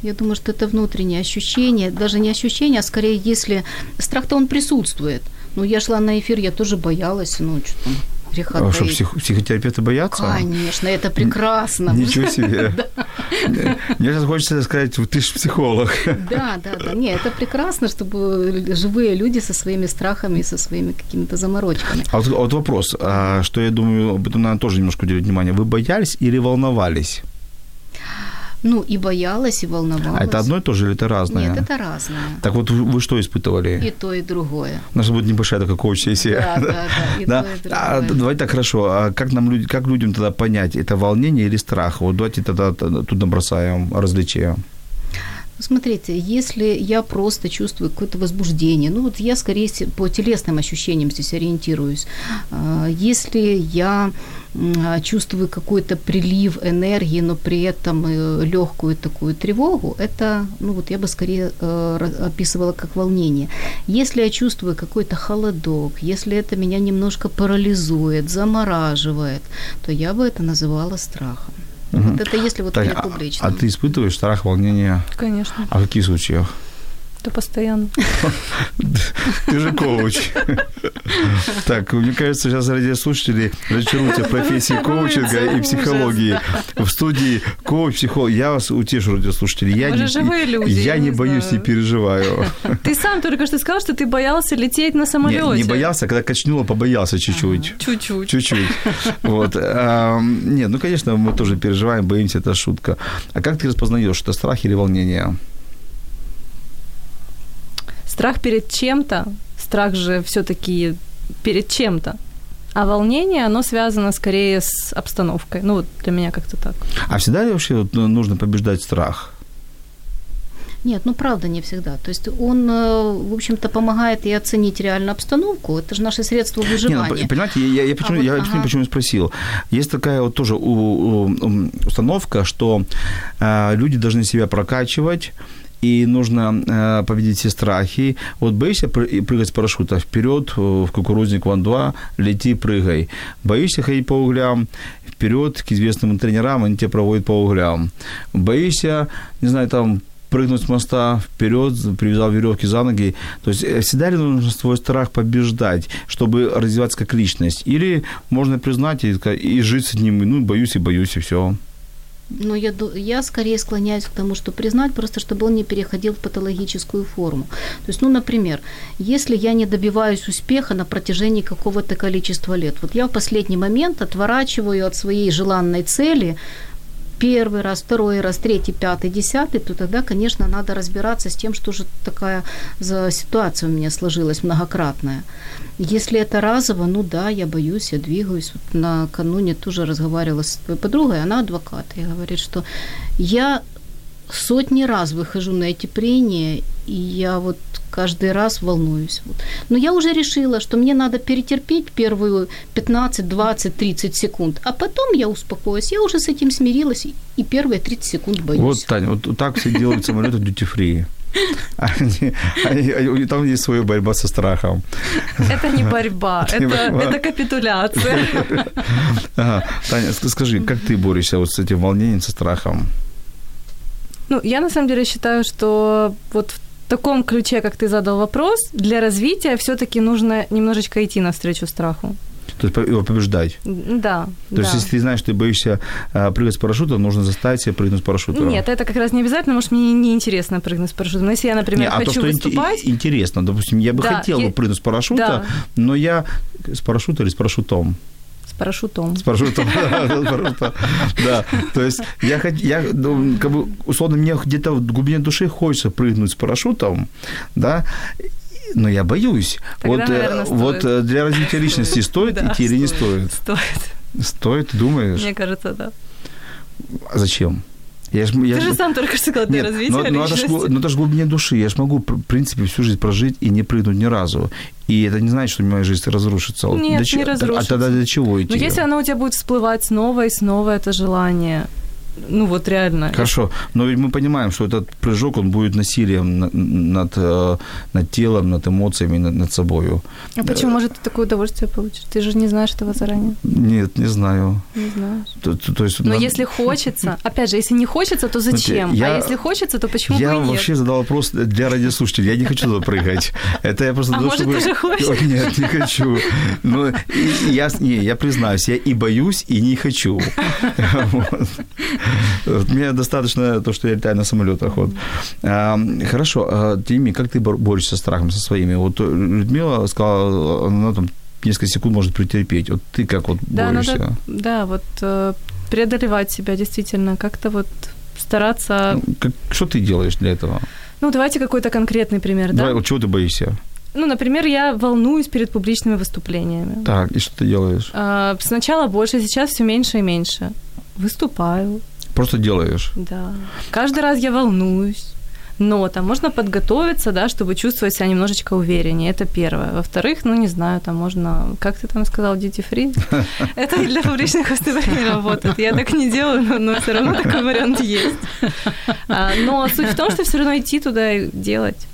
Я думаю, что это внутреннее ощущение, даже не ощущение, а скорее, если страх-то он присутствует. Ну, я шла на эфир, я тоже боялась, ну, что там, греха а что, псих, психотерапевты боятся? Конечно, это прекрасно. Ничего себе. Мне сейчас хочется сказать, ты же психолог. Да, да, да. Не, это прекрасно, чтобы живые люди со своими страхами, со своими какими-то заморочками. А вот, а вот вопрос, а что я думаю, об этом надо тоже немножко уделить внимание. Вы боялись или волновались? Ну, и боялась, и волновалась. А это одно и то же или это разное? Нет, это разное. Так вот вы что испытывали? И то, и другое. У нас будет небольшая такая коуч-сессия. Да, да, да, и да? то, и другое. А, давай так, хорошо. А как, нам, люди, как людям тогда понять, это волнение или страх? Вот давайте тогда тут набросаем различия. Смотрите, если я просто чувствую какое-то возбуждение, ну вот я скорее по телесным ощущениям здесь ориентируюсь. А, если я чувствую какой-то прилив энергии, но при этом э, легкую такую тревогу, это, ну вот я бы скорее э, описывала как волнение. Если я чувствую какой-то холодок, если это меня немножко парализует, замораживает, то я бы это называла страхом. Угу. Вот это если вот Таня, а, а ты испытываешь страх, волнение? Конечно. А в каких случаях? Да постоянно. Ты же коуч. Так, мне кажется, сейчас радиослушатели разочаруются в профессии коучинга и психологии. В студии коуч-психолог. Я вас утешу, радиослушатели. Я не, я не боюсь, не переживаю. Ты сам только что сказал, что ты боялся лететь на самолете. Не, не боялся, когда качнуло, побоялся чуть-чуть. Чуть-чуть. Чуть-чуть. Вот. Нет, ну, конечно, мы тоже переживаем, боимся, это шутка. А как ты распознаешь, это страх или волнение? Страх перед чем-то, страх же все-таки перед чем-то. А волнение, оно связано скорее с обстановкой. Ну, вот для меня как-то так. А всегда ли вообще ну, нужно побеждать страх? Нет, ну правда не всегда. То есть он, э, в общем-то, помогает и оценить реально обстановку. Это же наше средство выживания. Не, ну, понимаете, я, я, почему, а вот, я ага. почему спросил. Есть такая вот тоже у, у, установка, что э, люди должны себя прокачивать, и нужно э, победить все страхи. Вот боишься прыгать с парашюта вперед в кукурузник Ван-2, лети, прыгай. Боишься ходить по углям, вперед к известным тренерам, они тебя проводят по углям. Боишься, не знаю, там прыгнуть с моста вперед, привязал веревки за ноги. То есть э, всегда ли нужно свой страх побеждать, чтобы развиваться как личность? Или можно признать и, и жить с ним, ну, боюсь и боюсь, и все. Но я, я скорее склоняюсь к тому, что признать, просто чтобы он не переходил в патологическую форму. То есть, ну, например, если я не добиваюсь успеха на протяжении какого-то количества лет, вот я в последний момент отворачиваю от своей желанной цели первый раз, второй раз, третий, пятый, десятый, то тогда, конечно, надо разбираться с тем, что же такая за ситуация у меня сложилась многократная. Если это разово, ну да, я боюсь, я двигаюсь. Вот накануне тоже разговаривала с твоей подругой, она адвокат, и говорит, что я сотни раз выхожу на эти прения, и я вот каждый раз волнуюсь. Вот. Но я уже решила, что мне надо перетерпеть первую 15, 20, 30 секунд, а потом я успокоюсь. Я уже с этим смирилась, и первые 30 секунд боюсь. Вот, Таня, вот так все делают самолеты duty-free. там есть своя борьба со страхом. Это не борьба, это, не борьба. это капитуляция. Ага. Таня, скажи, как ты борешься вот с этим волнением, со страхом? Ну, я на самом деле считаю, что вот в таком ключе, как ты задал вопрос, для развития все-таки нужно немножечко идти навстречу страху. То есть его побеждать. Да. То есть, если ты знаешь, что ты боишься а, прыгать с парашюта, нужно заставить себя прыгнуть с парашюта. Нет, это как раз не обязательно, может, мне не интересно прыгнуть с парашютом. Но если я, например, Не, хочу а то, что выступать... интересно, допустим, я бы да, хотел я... бы прыгнуть с парашюта, да. но я с парашюта или с парашютом? Парашютом. С парашютом, да. То есть я, я ну, как бы, условно, мне где-то в глубине души хочется прыгнуть с парашютом, да, Но я боюсь. Тогда, вот, э, наверное, вот э, для развития личности стоит Да, идти или не стоит? Стоит. Стоит, думаешь? Мне кажется, да. А зачем? Я ж, я Ты ж- же сам только что сказал, для Нет, развития но, но, это ж, но это ж глубине души. Я ж могу, в принципе, всю жизнь прожить и не прыгнуть ни разу. И это не значит, что моя жизнь разрушится. Нет, для не че- разрушится. А тогда для чего идти? Но если оно у тебя будет всплывать снова и снова, это желание, ну вот реально. Хорошо, но ведь мы понимаем, что этот прыжок, он будет насилием на- над, э, над телом, над эмоциями, над, над собою. А почему, может, ты такое удовольствие получишь? Ты же не знаешь этого заранее. Нет, не знаю. Не знаешь. То, то- то есть, Но нам- если хочется, опять же, если не хочется, то зачем? я- а если хочется, то почему я бы и нет? вообще задал вопрос для радиослушателей. Я не хочу туда прыгать. Это я просто... А того, может, чтобы- хочешь? Нет, не хочу. Но и я, не, я признаюсь, я и боюсь, и не хочу. Мне достаточно то, что я летаю на самолетах. Вот. А, Хорошо, а, Тими, как ты бор- борешься со страхом, со своими? Вот э, Людмила сказала, она там несколько секунд может претерпеть. Вот ты как вот Да, борешься? надо, да, вот э, преодолевать себя действительно, как-то вот стараться... Ну, как- что ты делаешь для этого? Ну, давайте какой-то конкретный пример, да? Давай, вот чего ты боишься? Ну, например, я волнуюсь перед публичными выступлениями. Так, и что ты делаешь? А, Сначала больше, сейчас все меньше и меньше. Выступаю, Просто делаешь. да. Каждый раз я волнуюсь. Но там можно подготовиться, да, чтобы чувствовать себя немножечко увереннее. Это первое. Во-вторых, ну, не знаю, там можно, как ты там сказал, duty free. Это для публичных выступлений работает. Я так не делаю, но, все равно такой вариант есть. А, но суть в том, что все равно идти туда и делать.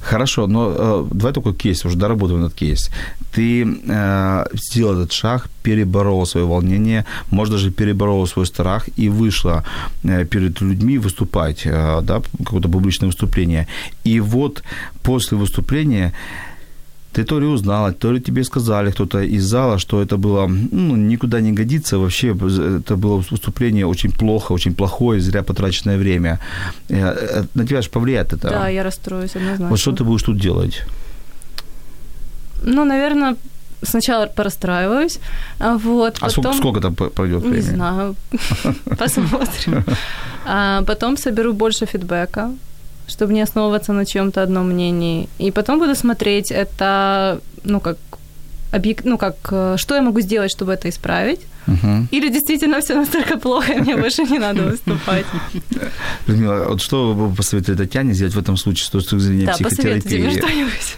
Хорошо, но э, давай такой кейс, уже доработаем этот кейс. Ты э, сделал этот шаг, переборола свое волнение, может, даже переборола свой страх и вышла э, перед людьми выступать, да, какое-то публичное выступление. И вот после выступления ты то ли узнала, то ли тебе сказали кто-то из зала, что это было ну, никуда не годится, вообще это было выступление очень плохо, очень плохое, зря потраченное время. Э, э, На тебя же повлияет это. Да, я расстроюсь однозначно. Вот что ты будешь тут делать? Ну, наверное, сначала порастраиваюсь, а вот, А потом... сколько, сколько там пройдет Не время? знаю, посмотрим. А потом соберу больше фидбэка, чтобы не основываться на чьем-то одном мнении. И потом буду смотреть, это, ну, как объек... ну, как, э, что я могу сделать, чтобы это исправить. Мгм. Или действительно все настолько плохо, и мне больше не надо выступать. Людмила, вот что вы посоветуете Татьяне сделать в этом случае с точки зрения Да, посоветуйте мне психотерапии? что-нибудь.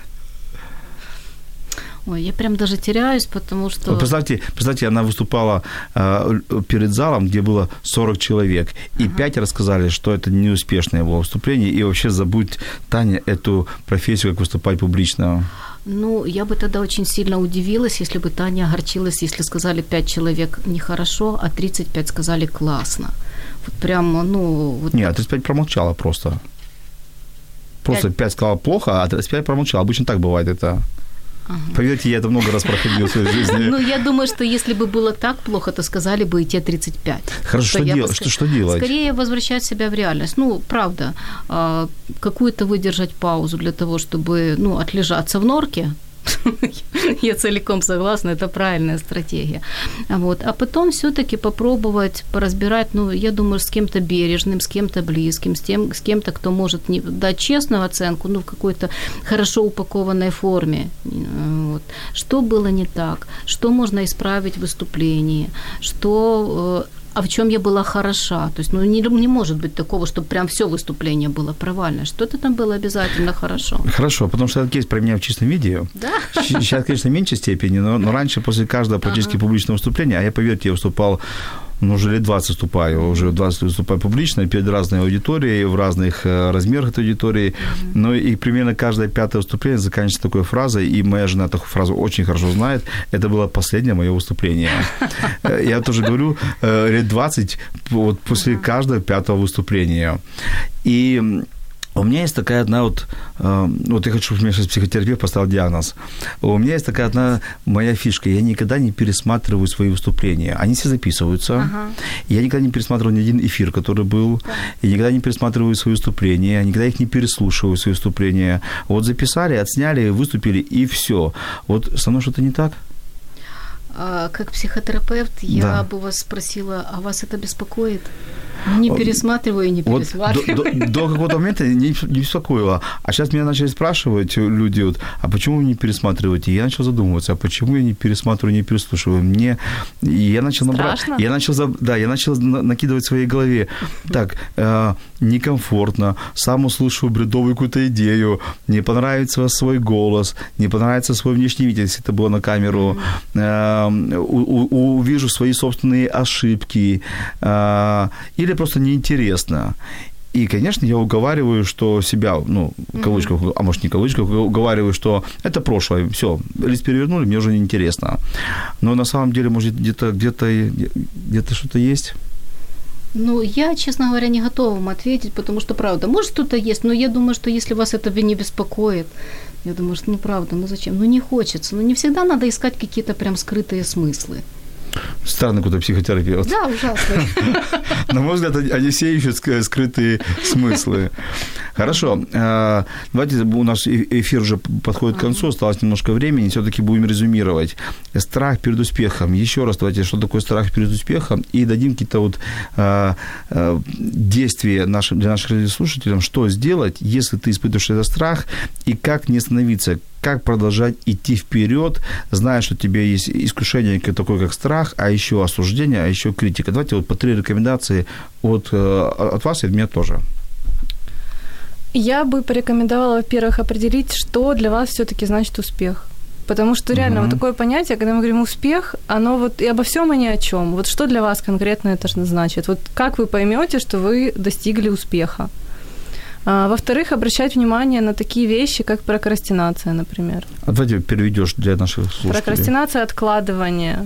Ой, я прям даже теряюсь, потому что... Представьте, представьте, она выступала э, перед залом, где было 40 человек, и пять рассказали, что это неуспешное было выступление, и вообще забудь, Таня, эту профессию, как выступать публично. Ну, я бы тогда очень сильно удивилась, если бы Таня огорчилась, если сказали 5 человек нехорошо, а 35 сказали классно. Вот прям, ну... Вот Не, а 35 промолчала просто. Просто 5 сказала плохо, а 35 промолчала. Обычно так бывает это. Поверьте, я это много раз проходил в своей жизни. Ну, я думаю, что если бы было так плохо, то сказали бы и те 35. Хорошо, что, я дел- что, что делать? Скорее возвращать себя в реальность. Ну, правда, а, какую-то выдержать паузу для того, чтобы, ну, отлежаться в норке. Я целиком согласна, это правильная стратегия. Вот. А потом все-таки попробовать поразбирать, ну, я думаю, с кем-то бережным, с кем-то близким, с, тем, с кем-то, кто может не дать честную оценку, ну, в какой-то хорошо упакованной форме. Вот. Что было не так? Что можно исправить в выступлении? Что э, а в чем я была хороша. То есть, ну, не, не может быть такого, чтобы прям все выступление было провальное. Что-то там было обязательно хорошо. Хорошо, потому что этот кейс про меня в чистом виде. Да. Сейчас, конечно, в меньшей степени, но, но раньше, после каждого практически публичного выступления, а я, поверьте, я выступал, ну, уже лет 20 выступаю, уже 20 лет выступаю публично, перед разной аудиторией, в разных э, размерах этой аудитории. Ну, и примерно каждое пятое выступление заканчивается такой фразой, и моя жена такую фразу очень хорошо знает, это было последнее мое выступление. Э, Я тоже говорю, э, лет 20 вот после каждого пятого выступления. И у меня есть такая одна вот, э, вот я хочу, чтобы мне сейчас психотерапевт поставил диагноз. У меня есть такая одна моя фишка. Я никогда не пересматриваю свои выступления. Они все записываются. Я никогда не пересматривал ни один эфир, который был. Я никогда не пересматриваю свои выступления. Я никогда их не переслушиваю, свои выступления. Вот записали, отсняли, выступили, и все. Вот со мной что-то не так? А, как психотерапевт, я Да. бы вас спросила, а вас это беспокоит? Не пересматриваю и не Вот пересматриваю. до, до, до какого-то момента не, не беспокоило. А сейчас меня начали спрашивать люди, вот, а почему вы не пересматриваете? И я начал задумываться, а почему я не пересматриваю, не переслушиваю? Мне... И я начал набрать... Страшно? Я начал, да, я начал на- накидывать в своей голове. Так, э, некомфортно, сам услышу бредовую какую-то идею, не понравится свой голос, не понравится свой внешний вид, если это было на камеру, э, у- у- увижу свои собственные ошибки, э, или просто неинтересно. И, конечно, я уговариваю, что себя, ну, в кавычках, а может не в кавычках, уговариваю, что это прошлое, все, лист перевернули, мне уже неинтересно. Но на самом деле, может, где-то, где-то, где-то что-то есть. Ну, я, честно говоря, не готова вам ответить, потому что, правда, может, что-то есть, но я думаю, что если вас это не беспокоит, я думаю, что неправда, ну зачем? Ну, не хочется. Ну, не всегда надо искать какие-то прям скрытые смыслы. Странный какой-то психотерапевт. Да, ужасно. На мой взгляд, они все ищут ск- скрытые смыслы. Хорошо. э, Давайте, у нас э- эфир уже подходит к концу, осталось немножко времени, все-таки будем резюмировать. Страх перед успехом. Еще раз давайте, что такое страх перед успехом, и дадим какие-то вот э, э, действия нашим, для наших слушателям, что сделать, если ты испытываешь этот страх, и как не остановиться, как продолжать идти вперед, зная, что у тебя есть искушение такое, как страх, а еще осуждение, а еще критика. Давайте вот по три рекомендации от, э, от вас и от меня тоже. Я бы порекомендовала, во-первых, определить, что для вас все-таки значит успех. Потому что реально Мгм. вот такое понятие, когда мы говорим успех, оно вот и обо всем и ни о чем. Вот что для вас конкретно это значит? Вот как вы поймете, что вы достигли успеха? А, во-вторых, обращать внимание на такие вещи, как прокрастинация, например. А давайте переведешь для наших слушателей. Прокрастинация, откладывание,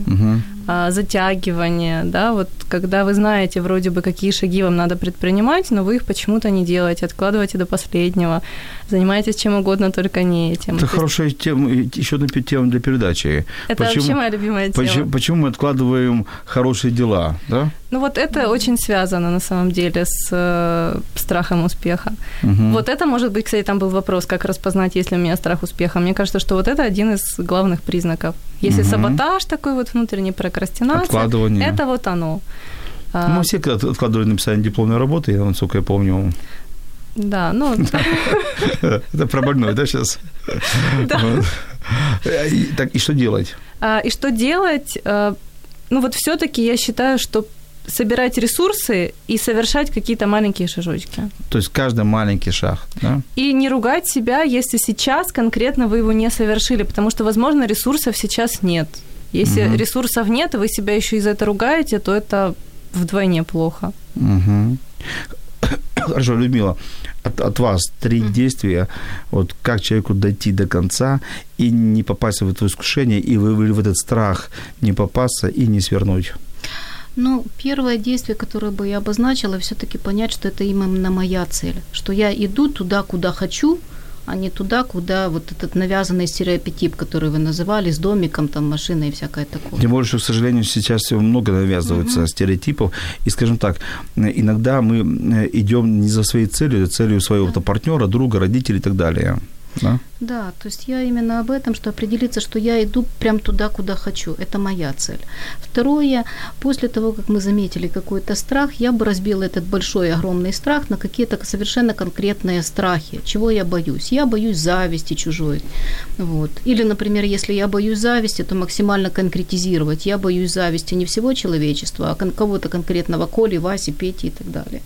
а, затягивание, да, вот когда вы знаете вроде бы, какие шаги вам надо предпринимать, но вы их почему-то не делаете, откладываете до последнего, занимаетесь чем угодно, только не этим. Это То есть хорошая тема, еще одна тема для передачи. Это вообще моя любимая тема. почему, почему мы откладываем хорошие дела, да? Ну вот это очень связано на самом деле с э, страхом успеха. Мгм. Вот это может быть, кстати, там был вопрос, как распознать, если у меня страх успеха. Мне кажется, что вот это один из главных признаков. Если Мгм. саботаж такой вот внутренний, прокрастинация, Откладывание. это вот оно. А, Мы все откладывали написание дипломной работы, я, насколько я помню. Да, ну, Это про больной, да, сейчас? Да. Так, и что делать? А, И что делать? А, Ну вот все-таки я считаю, что собирать ресурсы и совершать какие-то маленькие шажочки. То есть каждый маленький шаг, да? И не ругать себя, если сейчас конкретно вы его не совершили, потому что, возможно, ресурсов сейчас нет. Если Мгм. ресурсов нет, и вы себя еще и за это ругаете, то это вдвойне плохо. Мгм. Хорошо, Людмила, от, от вас три действия, вот как человеку дойти до конца и не попасть в это искушение, и вы, в этот страх не попасться и не свернуть. Ну, первое действие, которое бы я обозначила, все-таки понять, что это именно моя цель, что я иду туда, куда хочу, а не туда, куда вот этот навязанный стереотип, который вы называли, с домиком, там, машиной и всякое такое. Тем более, что, к сожалению, сейчас много навязывается стереотипов. И, скажем так, иногда мы э, идем не за своей целью, а целью своего то партнера, друга, родителей и так далее. Да? Да, то есть я именно об этом, что определиться, что я иду прям туда, куда хочу. Это моя цель. Второе, после того, как мы заметили какой-то страх, я бы разбила этот большой, огромный страх на какие-то совершенно конкретные страхи. Чего я боюсь? Я боюсь зависти чужой. Вот. Или, например, если я боюсь зависти, то максимально конкретизировать. Я боюсь зависти не всего человечества, а кого-то конкретного, Коли, Васи, Пети и так далее.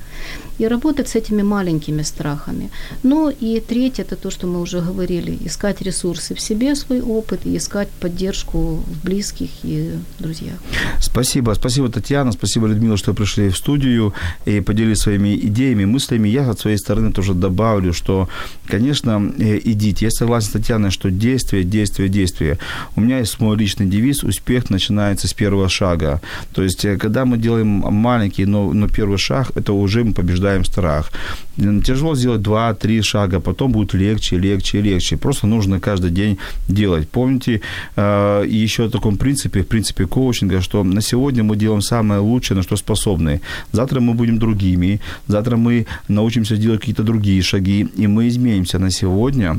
И работать с этими маленькими страхами. Ну и третье, это то, что мы уже говорили, искать ресурсы в себе, свой опыт, и искать поддержку в близких и друзьях. Спасибо. Спасибо, Татьяна. Спасибо, Людмила, что пришли в студию и поделились своими идеями, мыслями. Я от своей стороны тоже добавлю, что, конечно, э, идите. Я согласен с Татьяной, что действие, действие, действие. У меня есть мой личный девиз «Успех начинается с первого шага». То есть, э, когда мы делаем маленький, но, но первый шаг, это уже мы побеждаем страх. Тяжело сделать два-три шага, потом будет легче, легче, легче. Просто нужно каждый день делать. Помните э, еще о таком принципе, в принципе коучинга, что на сегодня мы делаем самое лучшее, на что способны. Завтра мы будем другими, завтра мы научимся делать какие-то другие шаги, и мы изменимся на сегодня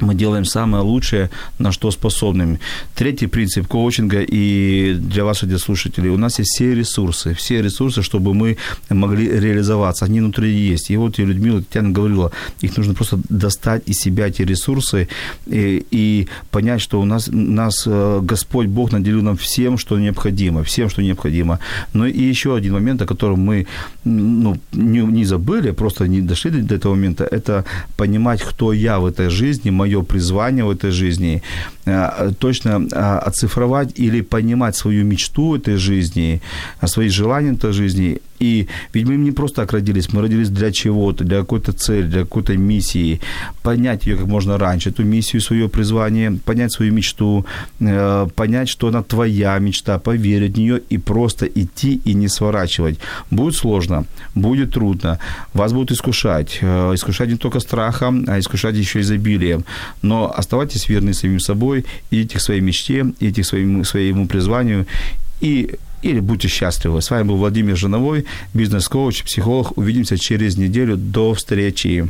мы делаем самое лучшее, на что способны. Третий принцип коучинга и для вас, радиослушателей, у нас есть все ресурсы, все ресурсы, чтобы мы могли реализоваться. Они внутри есть. И вот и Людмила Татьяна говорила, их нужно просто достать из себя эти ресурсы и, и понять, что у нас, нас э, Господь Бог наделил нам всем, что необходимо, всем, что необходимо. Но и еще один момент, о котором мы ну, не, не забыли, просто не дошли до этого момента, это понимать, кто я в этой жизни, мое мое призвание в этой жизни, точно э, оцифровать или понимать свою мечту этой жизни, э, свои желания этой жизни. И ведь мы не просто так родились, мы родились для чего-то, для какой-то цели, для какой-то миссии. Понять ее как можно раньше, эту миссию, свое призвание, понять свою мечту, понять, что она твоя мечта, поверить в нее и просто идти и не сворачивать. Будет сложно, будет трудно, вас будут искушать. Искушать не только страхом, а искушать еще изобилием но оставайтесь верны самим собой, идите к своей мечте, идите к своему, своему призванию и или будьте счастливы. С вами был Владимир Жиновой, бизнес-коуч, психолог. Увидимся через неделю. До встречи.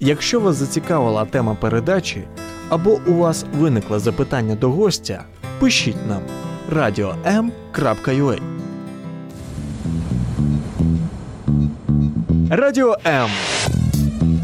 Якщо вас зацікавила тема передачі або у вас виникло запитання до гостя, пишіть нам radio.m.ua Радіо М